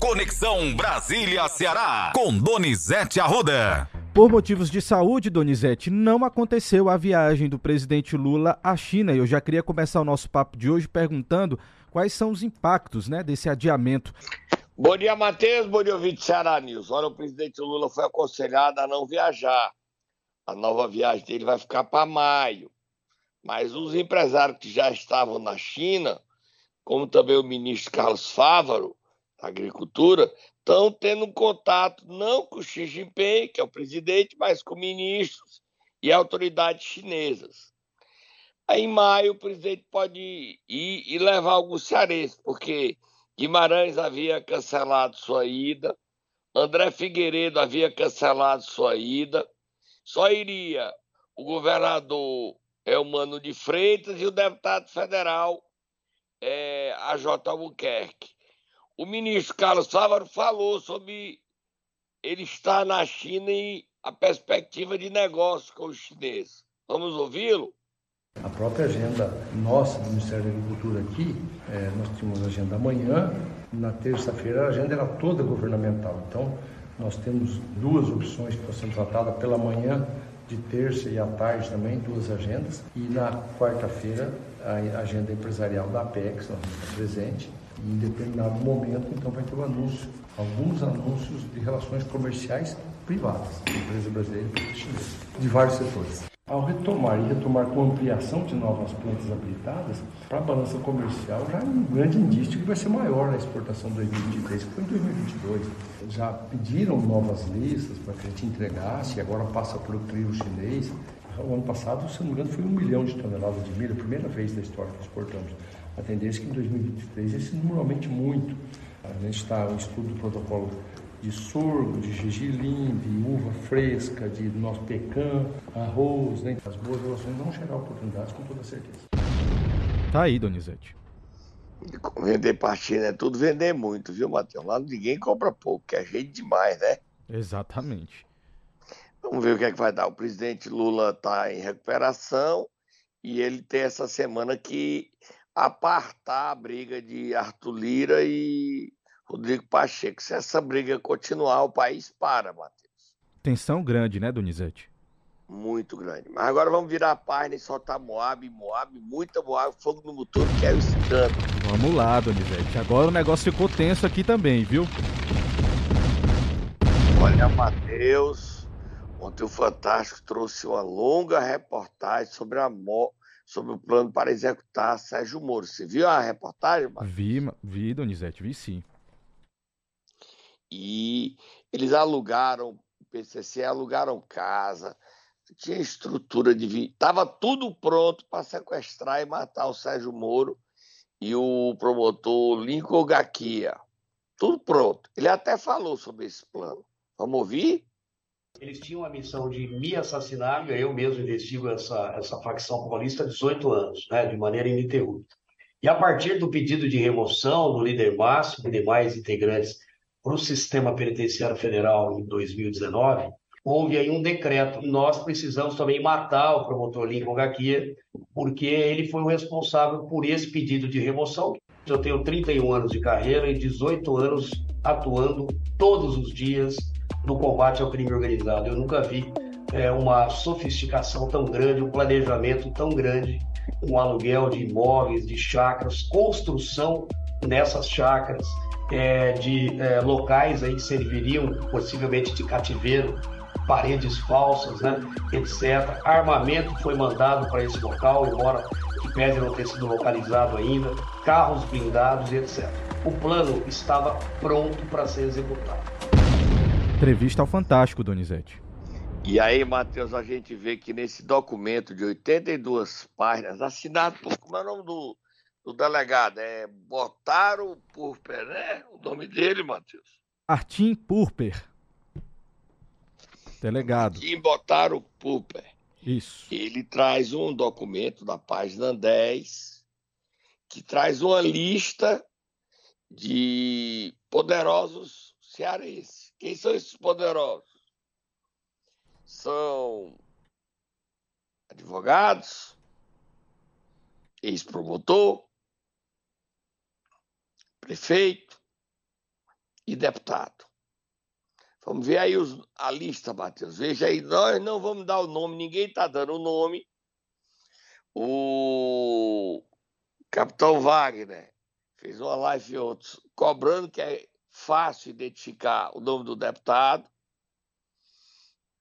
Conexão Brasília-Ceará, com Donizete Arruda. Por motivos de saúde, Donizete, não aconteceu a viagem do presidente Lula à China. E eu já queria começar o nosso papo de hoje perguntando quais são os impactos né, desse adiamento. Bom dia, Matheus. Bom dia, ouvinte Ceará News. Olha, o presidente Lula foi aconselhado a não viajar. A nova viagem dele vai ficar para maio. Mas os empresários que já estavam na China, como também o ministro Carlos Fávaro, Agricultura, estão tendo um contato não com o Xi Jinping, que é o presidente, mas com ministros e autoridades chinesas. Aí, em maio, o presidente pode ir e levar alguns cearenses, porque Guimarães havia cancelado sua ida, André Figueiredo havia cancelado sua ida, só iria o governador Elmano de Freitas e o deputado federal é, J. Albuquerque. O ministro Carlos Fávaro falou sobre ele estar na China e a perspectiva de negócio com os chineses. Vamos ouvi-lo? A própria agenda nossa do Ministério da Agricultura aqui, é, nós tínhamos agenda amanhã, na terça-feira a agenda era toda governamental. Então, nós temos duas opções que estão sendo tratadas pela manhã, de terça e à tarde também, duas agendas. E na quarta-feira, a agenda empresarial da Apex, nós estar presente em determinado momento, então vai ter um anúncio, alguns anúncios de relações comerciais privadas, empresa brasileira e chinesa, de vários setores. Ao retomar e retomar com ampliação de novas plantas habilitadas, para a balança comercial já é um grande indício que vai ser maior a exportação de 2023, que foi em 2022. Já pediram novas listas para que a gente entregasse, agora passa para o trio chinês. O ano passado, se não me engano, foi um milhão de toneladas de milho, a primeira vez da história que exportamos. A tendência é que em 2023 esse número aumente muito. A gente está um estudo do protocolo de sorgo, de gergelim, de uva fresca, de nosso pecan, arroz, né? As boas relações vão gerar oportunidades com toda certeza. Tá aí, Donizete. Vender partida é tudo vender muito, viu, Matheus? Lá ninguém compra pouco, que é jeito demais, né? Exatamente. Vamos ver o que é que vai dar. O presidente Lula está em recuperação e ele tem essa semana que apartar a briga de Arthur Lira e Rodrigo Pacheco. Se essa briga continuar, o país para, Matheus. Tensão grande, né, Donizete? Muito grande. Mas agora vamos virar a página e soltar Moab, Moab, muita Moab, fogo no motor, que é o escândalo. Vamos lá, Donizete. Agora o negócio ficou tenso aqui também, viu? Olha, Matheus, ontem o Fantástico trouxe uma longa reportagem sobre a morte sobre o plano para executar Sérgio Moro. Você viu a reportagem? Marcos? Vi, vi, Donizete, vi sim. E eles alugaram, o PCC alugaram casa, tinha estrutura de estava tudo pronto para sequestrar e matar o Sérgio Moro e o promotor Lincoln Gaquia. Tudo pronto. Ele até falou sobre esse plano. Vamos ouvir? Eles tinham a missão de me assassinar, eu mesmo investigo essa, essa facção comunista há 18 anos, né, de maneira ininterrupta. E a partir do pedido de remoção do líder máximo e demais integrantes para o sistema penitenciário federal em 2019, houve aí um decreto. Nós precisamos também matar o promotor Lincoln Gaquia, porque ele foi o responsável por esse pedido de remoção. Eu tenho 31 anos de carreira e 18 anos atuando todos os dias no combate ao crime organizado. Eu nunca vi é, uma sofisticação tão grande, um planejamento tão grande, um aluguel de imóveis, de chácaras, construção nessas chácaras, é, de é, locais aí que serviriam possivelmente de cativeiro, paredes falsas, né, etc. Armamento foi mandado para esse local, embora que pese não ter sido localizado ainda, carros blindados, etc. O plano estava pronto para ser executado. Entrevista ao Fantástico, Donizete. E aí, Matheus, a gente vê que nesse documento de 82 páginas, assinado por. Como é o nome do, do delegado? É Botaro Purper, né? O nome dele, Matheus? Artim Purper. Delegado. Artim Botaro Purper. Isso. Ele traz um documento da página 10 que traz uma lista de poderosos cearenses quem são esses poderosos? São advogados, ex-promotor, prefeito, e deputado. Vamos ver aí os, a lista, Matheus. Veja aí, nós não vamos dar o nome, ninguém está dando o nome. O Capitão Wagner fez uma live ontem cobrando que é fácil identificar o nome do deputado.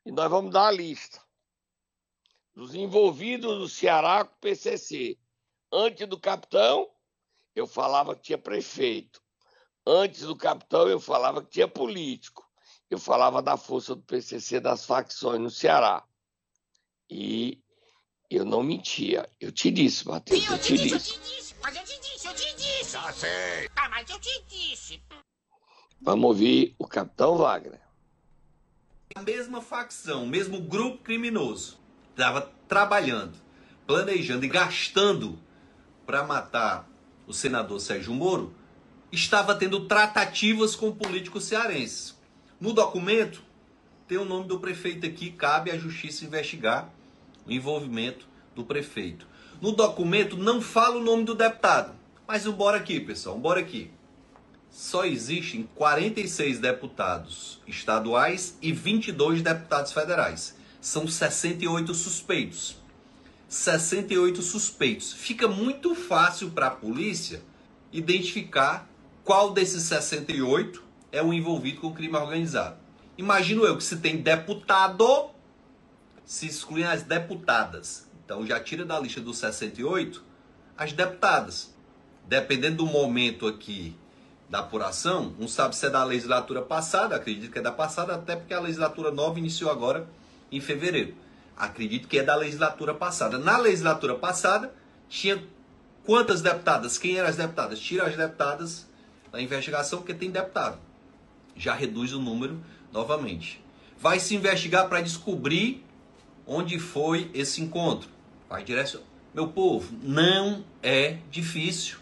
E nós vamos dar a lista dos envolvidos no Ceará com o PCC. Antes do capitão, eu falava que tinha prefeito. Antes do capitão, eu falava que tinha político. Eu falava da força do PCC das facções no Ceará. E eu não mentia. Eu te disse, Matheus. Sim, eu, eu te, te disse, disse. eu te disse. Mas eu te disse, eu te disse. Já sei. Ah, mas eu te disse. Vamos ouvir o capitão Wagner. A mesma facção, o mesmo grupo criminoso, estava trabalhando, planejando e gastando para matar o senador Sérgio Moro, estava tendo tratativas com políticos cearenses. No documento, tem o nome do prefeito aqui, cabe à justiça investigar o envolvimento do prefeito. No documento não fala o nome do deputado. Mas bora aqui, pessoal, bora aqui. Só existem 46 deputados estaduais e 22 deputados federais. São 68 suspeitos. 68 suspeitos. Fica muito fácil para a polícia identificar qual desses 68 é o envolvido com o crime organizado. Imagino eu que se tem deputado, se excluem as deputadas. Então já tira da lista dos 68 as deputadas. Dependendo do momento aqui da apuração, não sabe se é da legislatura passada, acredito que é da passada, até porque a legislatura nova iniciou agora em fevereiro. Acredito que é da legislatura passada. Na legislatura passada, tinha quantas deputadas? Quem eram as deputadas? Tira as deputadas da investigação, porque tem deputado. Já reduz o número novamente. Vai se investigar para descobrir onde foi esse encontro. Vai direto. Meu povo, não é difícil.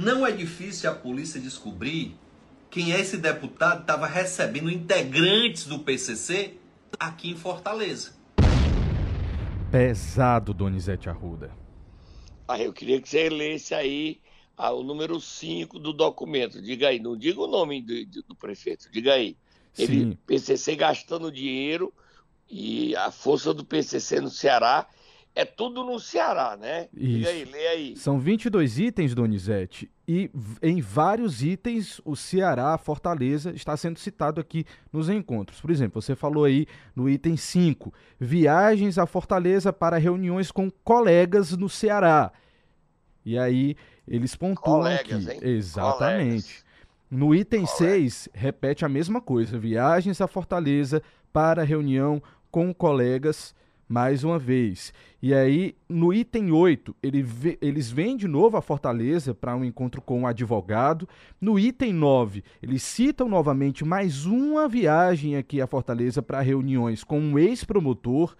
Não é difícil a polícia descobrir quem é esse deputado estava recebendo integrantes do PCC aqui em Fortaleza. Pesado, Donizete Arruda. Ah, eu queria que você lesse aí ah, o número 5 do documento. Diga aí, não diga o nome do, do prefeito, diga aí. Ele, Sim. PCC gastando dinheiro e a força do PCC no Ceará é tudo no Ceará, né? Diga aí, Isso. lê aí. São 22 itens, Donizete, e em vários itens o Ceará, Fortaleza, está sendo citado aqui nos encontros. Por exemplo, você falou aí no item 5, viagens a Fortaleza para reuniões com colegas no Ceará. E aí eles pontuam Colegas, aqui. hein? Exatamente. Colegas. No item Colegas. 6, repete a mesma coisa, viagens a Fortaleza para reunião com colegas mais uma vez. E aí, no item 8, ele vê- eles vêm de novo a Fortaleza para um encontro com um advogado. No item 9, eles citam novamente mais uma viagem aqui a Fortaleza para reuniões com um ex-promotor.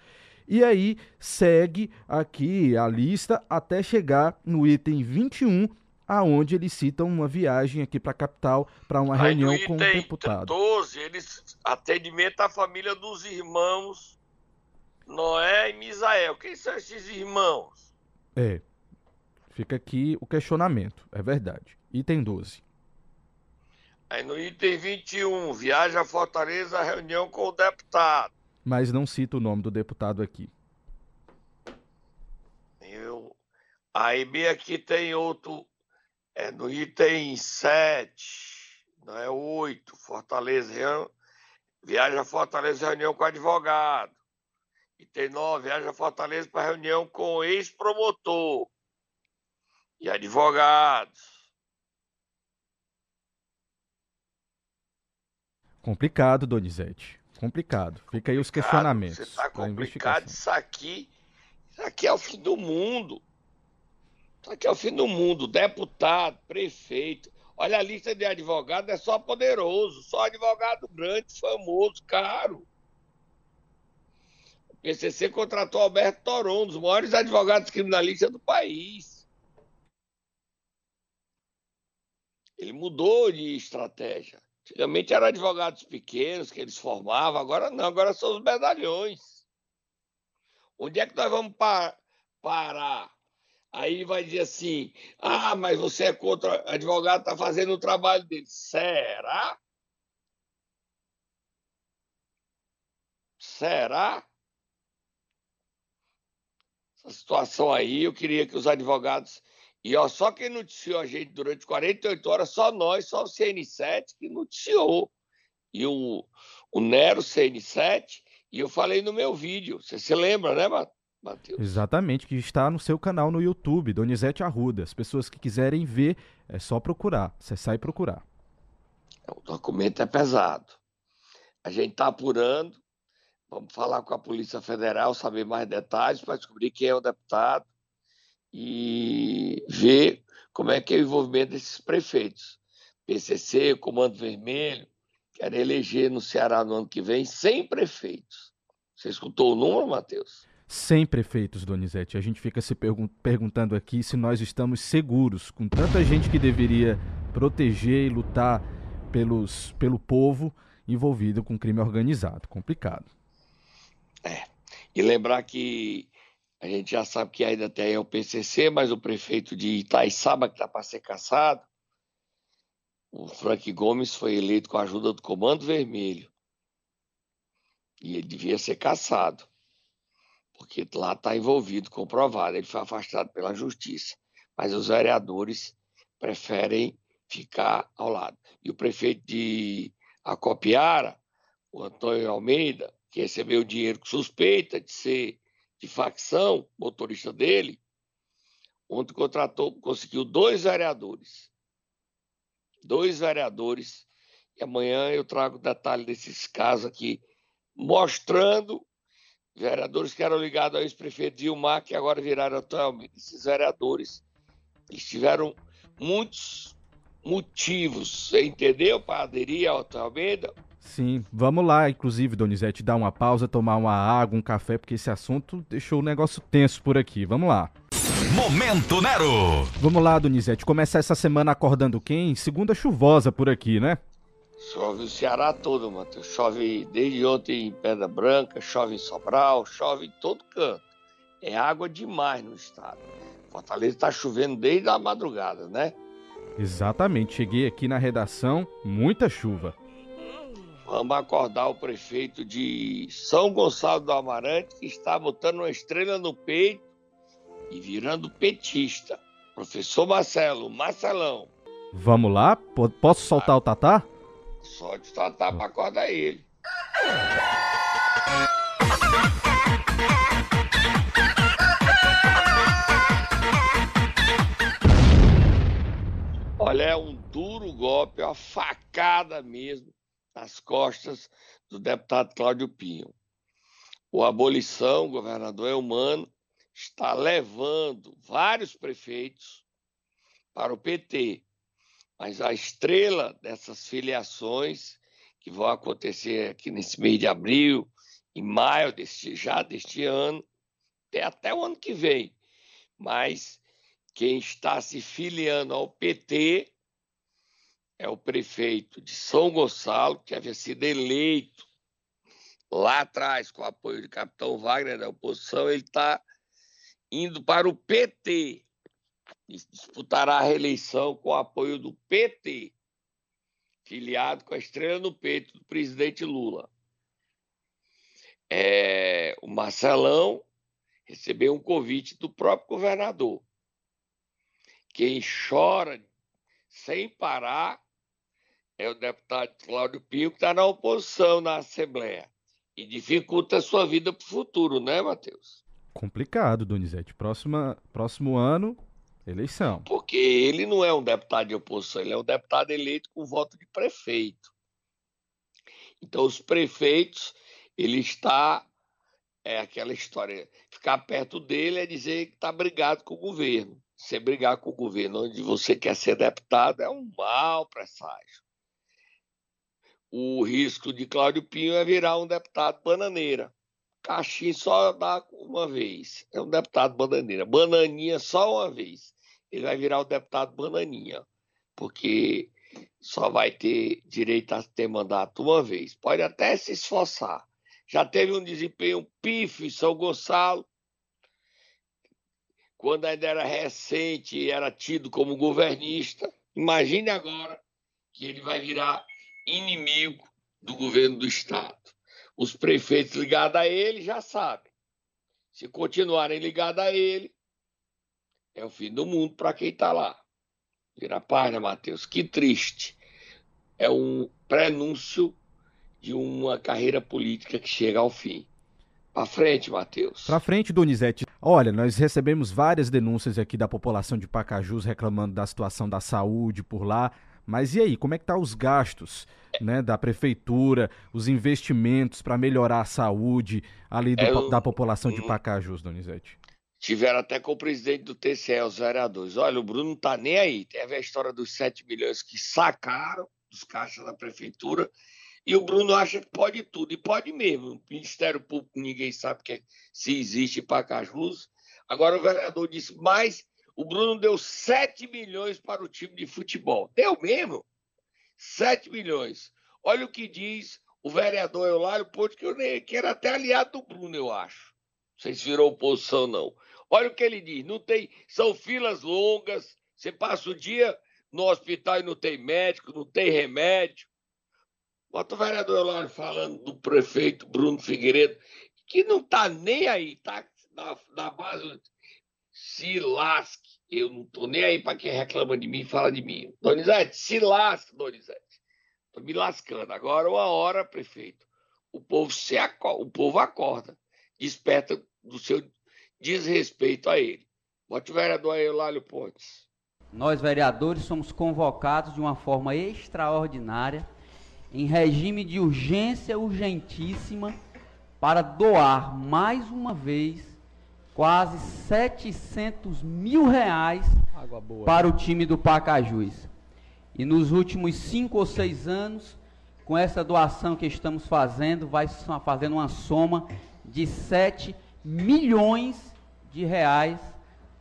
E aí segue aqui a lista até chegar no item 21, aonde eles citam uma viagem aqui para a capital para uma Aí reunião com um item deputado. 12, eles atendimento à família dos irmãos Noé e Misael. Quem são esses irmãos? É. Fica aqui o questionamento, é verdade. Item 12. Aí no item 21, viaja a Fortaleza, reunião com o deputado. Mas não cita o nome do deputado aqui. Eu... Aí bem aqui tem outro, é no item 7, não é 8, Fortaleza, reunião... viaja a Fortaleza, reunião com o advogado. Item 9, viaja a Fortaleza para reunião com ex-promotor e advogados. Complicado, Donizete. Complicado. Fica aí os questionamentos. Você tá complicado, isso aqui, isso aqui é o fim do mundo. Isso aqui é o fim do mundo. Deputado, prefeito. Olha a lista de advogados, é só poderoso, só advogado grande, famoso, caro. PCC contratou Alberto Toron, um dos maiores advogados criminalistas do país. Ele mudou de estratégia. Antigamente eram advogados pequenos que eles formavam, agora não, agora são os medalhões. Onde é que nós vamos parar? Aí vai dizer assim: ah, mas você é contra advogado, está fazendo o trabalho dele. Será? Será? Essa situação aí, eu queria que os advogados. E ó, só quem noticiou a gente durante 48 horas, só nós, só o CN7 que noticiou. E o, o Nero CN7, e eu falei no meu vídeo. Você se lembra, né, Matheus? Exatamente, que está no seu canal no YouTube, Donizete Arruda. As pessoas que quiserem ver, é só procurar. Você sai procurar. O documento é pesado. A gente está apurando. Vamos falar com a Polícia Federal, saber mais detalhes para descobrir quem é o deputado e ver como é que é o envolvimento desses prefeitos. PCC, Comando Vermelho, querem eleger no Ceará no ano que vem 100 prefeitos. Você escutou o número, Matheus? 100 prefeitos, Donizete. A gente fica se pergun perguntando aqui se nós estamos seguros, com tanta gente que deveria proteger e lutar pelos, pelo povo envolvido com crime organizado. Complicado. É. E lembrar que a gente já sabe que ainda tem o PCC, mas o prefeito de Itaiçaba, que está para ser caçado, o Frank Gomes foi eleito com a ajuda do Comando Vermelho. E ele devia ser caçado, porque lá está envolvido, comprovado. Ele foi afastado pela justiça. Mas os vereadores preferem ficar ao lado. E o prefeito de Acopiara, o Antônio Almeida, que recebeu dinheiro suspeita de ser de facção, motorista dele, ontem contratou, conseguiu dois vereadores. Dois vereadores. E amanhã eu trago detalhe desses casos aqui, mostrando vereadores que eram ligados ao ex-prefeito Vilmar, que agora viraram atualmente. Esses vereadores, tiveram muitos motivos, você entendeu, para aderir Almeida? Sim, vamos lá, inclusive, Donizete, dar uma pausa, tomar uma água, um café, porque esse assunto deixou o negócio tenso por aqui. Vamos lá. Momento Nero! Vamos lá, Donizete, começar essa semana acordando quem? Segunda chuvosa por aqui, né? Chove o Ceará todo, Matheus. Chove desde ontem em Pedra Branca, chove em Sobral, chove em todo canto. É água demais no estado. Fortaleza está chovendo desde a madrugada, né? Exatamente, cheguei aqui na redação, muita chuva. Vamos acordar o prefeito de São Gonçalo do Amarante, que está botando uma estrela no peito e virando petista. Professor Marcelo, Marcelão. Vamos lá? Posso soltar o Tatá? Solte o Tatá para acordar ele. Olha, é um duro golpe, é uma facada mesmo nas costas do deputado Cláudio Pinho. O abolição, governador é humano, está levando vários prefeitos para o PT. Mas a estrela dessas filiações, que vão acontecer aqui nesse mês de abril, em maio deste, já deste ano, até o ano que vem. Mas quem está se filiando ao PT é o prefeito de São Gonçalo, que havia sido eleito lá atrás com o apoio de capitão Wagner da oposição, ele está indo para o PT e disputará a reeleição com o apoio do PT, filiado com a estrela no peito do presidente Lula. É, o Marcelão recebeu um convite do próprio governador. Quem chora sem parar é o deputado Cláudio Pinho, que está na oposição na Assembleia. E dificulta a sua vida para o futuro, né, Matheus? Complicado, Donizete. Próxima, próximo ano, eleição. Porque ele não é um deputado de oposição, ele é um deputado eleito com voto de prefeito. Então, os prefeitos, ele está. É aquela história. Ficar perto dele é dizer que está brigado com o governo. Você brigar com o governo onde você quer ser deputado é um mau presságio. O risco de Cláudio Pinho é virar um deputado bananeira. Caixinha só dá uma vez. É um deputado bananeira. Bananinha só uma vez. Ele vai virar o deputado bananinha. Porque só vai ter direito a ter mandato uma vez. Pode até se esforçar. Já teve um desempenho pífio em São Gonçalo, quando ainda era recente e era tido como governista. Imagine agora que ele vai virar inimigo do governo do Estado. os prefeitos ligados a ele já sabem. Se continuarem ligados a ele, é o fim do mundo para quem está lá. Vira a página, Matheus. Que triste. É um prenúncio de uma carreira política que chega ao fim. Para frente, Matheus. Para frente, Donizete. Olha, nós recebemos várias denúncias aqui da população de Pacajus reclamando da situação da saúde por lá. Mas e aí, como é que tá os gastos, né, da prefeitura, os investimentos para melhorar a saúde ali do, é, da população de Pacajus, Donizete? Tiveram até com o presidente do TCE, os vereadores. Olha, o Bruno não tá nem aí. Teve a história dos 7 milhões que sacaram dos caixas da prefeitura. E o Bruno acha que pode tudo. E pode mesmo. O Ministério Público, ninguém sabe que, é, se existe Pacajus. Agora o vereador disse, mas o Bruno deu 7 milhões para o time de futebol. Deu mesmo? 7 milhões. Olha o que diz o vereador Eulário Ponte, que, que era até aliado do Bruno, eu acho. Não sei se virou oposição, não. Olha o que ele diz: não tem, são filas longas, você passa o dia no hospital e não tem médico, não tem remédio. Bota o vereador lá falando do prefeito Bruno Figueiredo, que não está nem aí, está na, na, base. Se lasque. Eu não estou nem aí para quem reclama de mim e fala de mim. Donizete, se lasque, Donizete. Estou me lascando. Agora, uma hora, prefeito. O povo, se acorda, o povo acorda, desperta do seu diz respeito a ele. Bote o vereador Eulálio Pontes. Nós, vereadores, somos convocados de uma forma extraordinária, em regime de urgência urgentíssima, para doar mais uma vez quase 700 mil reais para o time do Pacajus. E nos últimos cinco ou seis anos, com essa doação que estamos fazendo, vai fazendo uma soma de 7 milhões de reais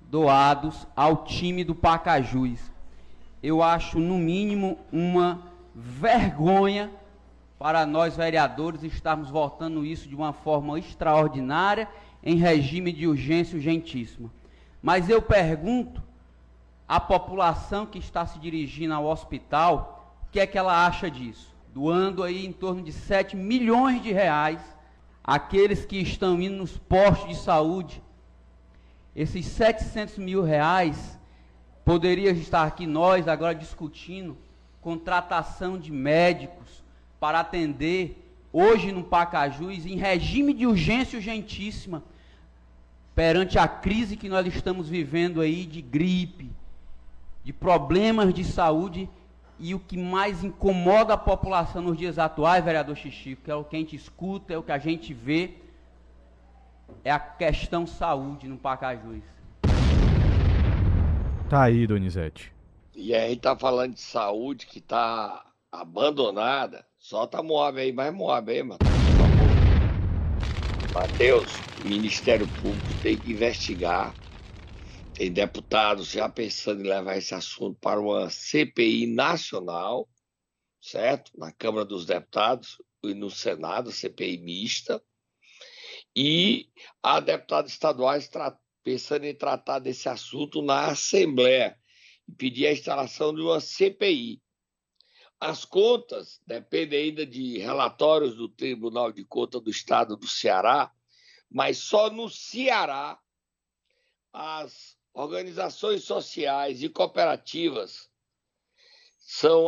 doados ao time do Pacajus. Eu acho, no mínimo, uma vergonha para nós vereadores estarmos votando isso de uma forma extraordinária, em regime de urgência urgentíssima. Mas eu pergunto à população que está se dirigindo ao hospital, o que é que ela acha disso? Doando aí em torno de 7 milhões de reais àqueles que estão indo nos postos de saúde esses 700 mil reais, poderia estar aqui nós agora discutindo contratação de médicos para atender hoje no Pacajus em regime de urgência urgentíssima perante a crise que nós estamos vivendo aí de gripe, de problemas de saúde e o que mais incomoda a população nos dias atuais, vereador Xixico, que é o que a gente escuta, é o que a gente vê, é a questão saúde no Pacajus. Tá aí, Donizete. E aí tá falando de saúde que tá abandonada. Solta Moab aí, mais Moab aí, mano. Matheus, o Ministério Público tem que investigar. Tem deputados já pensando em levar esse assunto para uma CPI nacional, certo? Na Câmara dos Deputados e no Senado, CPI mista. E há deputados estaduais pensando em tratar desse assunto na Assembleia e pedir a instalação de uma CPI. As contas dependem ainda de relatórios do Tribunal de Contas do Estado do Ceará, mas só no Ceará as organizações sociais e cooperativas são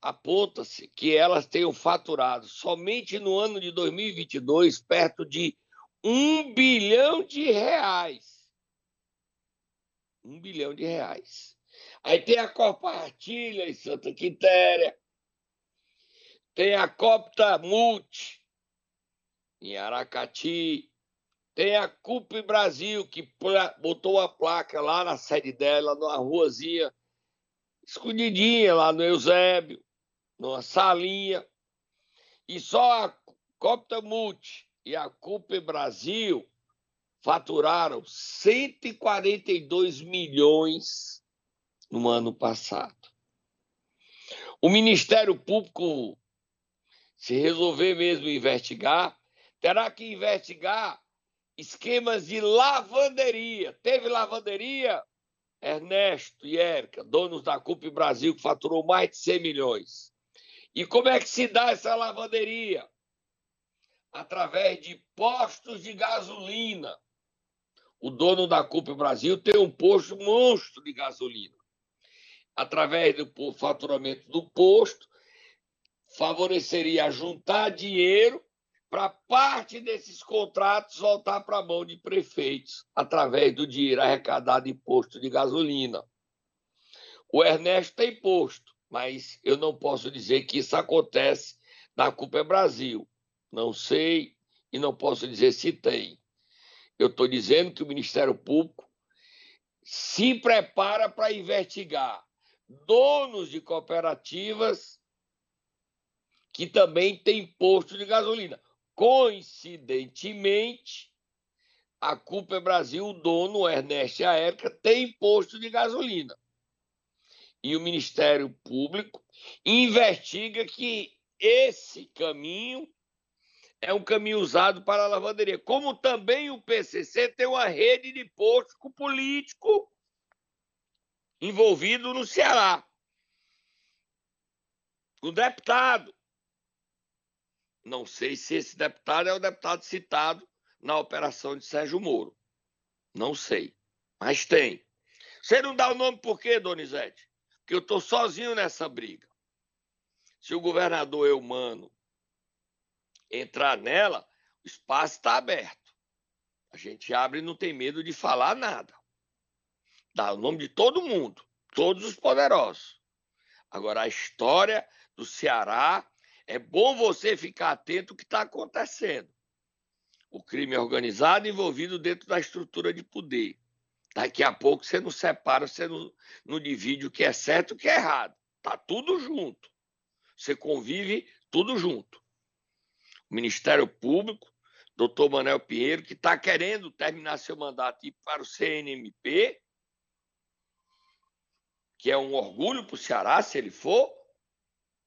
aponta-se que elas tenham faturado somente no ano de 2022 perto de um bilhão de reais. Um bilhão de reais. Aí tem a Copartilha em Santa Quitéria, tem a Copta Multi em Aracati, tem a CUP Brasil, que botou a placa lá na sede dela, numa ruazinha escondidinha lá no Eusébio numa salinha, e só a Copta Multi e a Cooper Brasil faturaram 142 milhões no ano passado. O Ministério Público, se resolver mesmo investigar, terá que investigar esquemas de lavanderia. Teve lavanderia? Ernesto e Érica, donos da CUP Brasil, que faturou mais de 100 milhões. E como é que se dá essa lavanderia? através de postos de gasolina. O dono da Copa Brasil tem um posto monstro de gasolina. Através do faturamento do posto, favoreceria juntar dinheiro para parte desses contratos voltar para a mão de prefeitos, através do dinheiro arrecadado em posto de gasolina. O Ernesto tem posto, mas eu não posso dizer que isso acontece na Culpa é Brasil. Não sei e não posso dizer se tem. Eu estou dizendo que o Ministério Público se prepara para investigar donos de cooperativas que também têm posto de gasolina. Coincidentemente, a é Brasil, o dono, Ernesto e a Érica, tem posto de gasolina. E o Ministério Público investiga que esse caminho é um caminho usado para a lavanderia. Como também o PCC tem uma rede de posto político envolvido no Ceará. O deputado. Não sei se esse deputado é o deputado citado na operação de Sérgio Moro. Não sei. Mas tem. Você não dá o nome por quê, Donizete? Porque eu estou sozinho nessa briga. Se o governador Eumano entrar nela, o espaço está aberto. A gente abre e não tem medo de falar nada. Dá o nome de todo mundo, todos os poderosos. Agora, a história do Ceará, é bom você ficar atento ao que está acontecendo. O crime organizado envolvido dentro da estrutura de poder. Daqui a pouco você não separa, você não, não divide o que é certo e o que é errado. Está tudo junto. Você convive tudo junto. Ministério Público, doutor Manuel Pinheiro, que está querendo terminar seu mandato e ir para o CNMP, que é um orgulho para o Ceará, se ele for,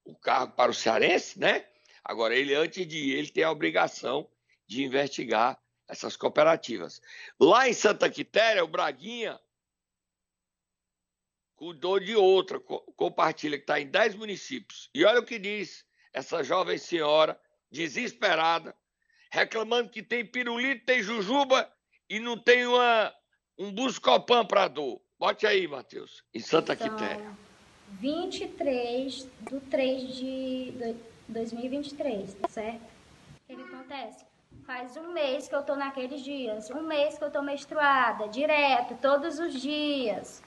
o cargo para o cearense, né? Agora, ele, antes de ir, ele tem a obrigação de investigar essas cooperativas. Lá em Santa Quitéria, o Braguinha cuidou de outra, compartilha, que está em 10 municípios. E olha o que diz essa jovem senhora desesperada, reclamando que tem pirulito, tem jujuba e não tem uma, um buscopan para dor. Bote aí, Matheus, em Santa São Quitéria. 23 do 3 de 2023, certo? O que, que acontece? Faz um mês que eu tô naqueles dias, um mês que eu tô menstruada, direto, todos os dias.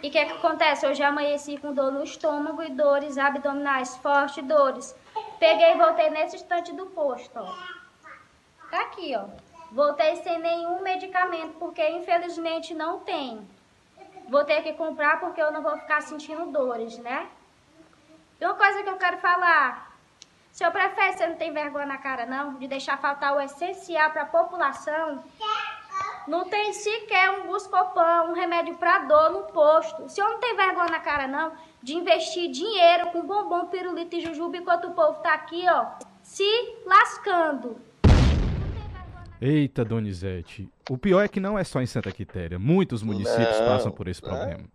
E o que, que acontece? Eu já amanheci com dor no estômago e dores abdominais fortes, dores. Peguei e voltei nesse instante do posto, ó. Tá aqui, ó. Voltei sem nenhum medicamento, porque infelizmente não tem. Vou ter que comprar porque eu não vou ficar sentindo dores, né? E uma coisa que eu quero falar. Seu prefeito, você não tem vergonha na cara, não? De deixar faltar o essencial para a população? Não tem sequer um buscopan, um remédio para dor no posto. O senhor não tem vergonha na cara, não? de investir dinheiro com bombom, pirulito e jujuba enquanto o povo tá aqui, ó, se lascando. Eita, Donizete. O pior é que não é só em Santa Quitéria. Muitos municípios não, passam por esse né? problema.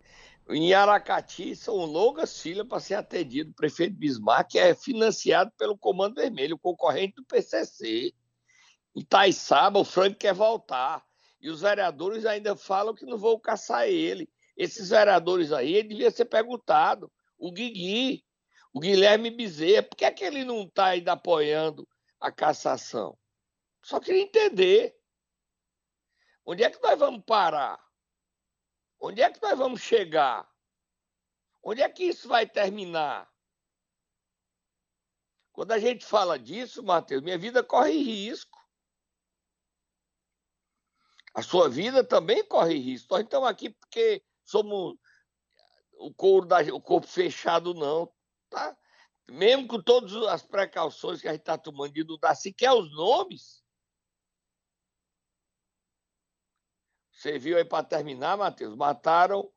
Em Aracati são longas filas para ser atendido. O prefeito Bismarck é financiado pelo Comando Vermelho, concorrente do PCC. Em Taiçaba, o Frank quer voltar. E os vereadores ainda falam que não vão caçar ele. Esses vereadores aí, ele devia ser perguntado. O Guigui, o Guilherme Bezerra, por que, é que ele não está ainda apoiando a cassação? Só queria entender. Onde é que nós vamos parar? Onde é que nós vamos chegar? Onde é que isso vai terminar? Quando a gente fala disso, Matheus, minha vida corre risco. A sua vida também corre risco. Nós estamos aqui porque somos o, couro da, o corpo fechado, não. Tá? Mesmo com todas as precauções que a gente está tomando de não dar sequer os nomes. Você viu aí para terminar, Matheus? Mataram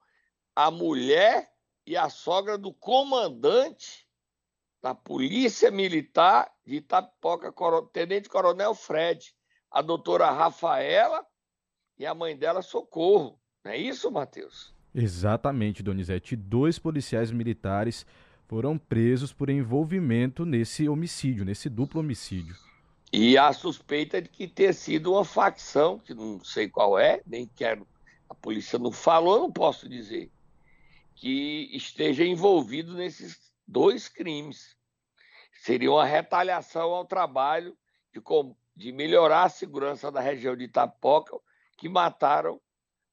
a mulher e a sogra do comandante da Polícia Militar de Itapipoca, Tenente Coronel Fred, a doutora Rafaela e a mãe dela Socorro. Não é isso, Matheus? Exatamente, Donizete. Dois policiais militares foram presos por envolvimento nesse homicídio, nesse duplo homicídio. E a suspeita de que ter sido uma facção, que não sei qual é, nem quero, a polícia não falou, não posso dizer, que esteja envolvido nesses dois crimes. Seria uma retaliação ao trabalho de, de melhorar a segurança da região de Itapoca, que mataram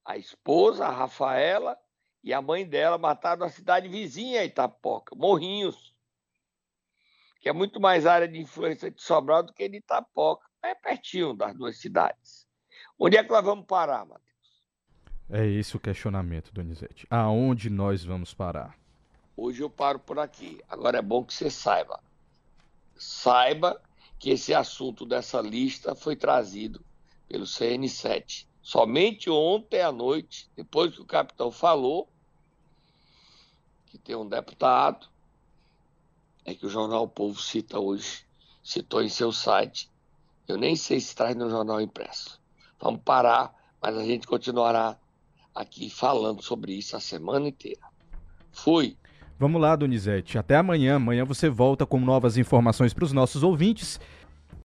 a esposa, a Rafaela, e a mãe dela, mataram na cidade vizinha, Itapoca, Morrinhos que é muito mais área de influência de Sobral do que de Itapoca. É pertinho das duas cidades. Onde é que nós vamos parar, Matheus? É esse o questionamento, Donizete. Aonde nós vamos parar? Hoje eu paro por aqui. Agora é bom que você saiba. Saiba que esse assunto dessa lista foi trazido pelo CN7. Somente ontem à noite, depois que o capitão falou que tem um deputado é que o jornal o Povo cita hoje, citou em seu site. Eu nem sei se traz no jornal impresso. Vamos parar, mas a gente continuará aqui falando sobre isso a semana inteira. Fui. Vamos lá, Donizete. Até amanhã. Amanhã você volta com novas informações para os nossos ouvintes.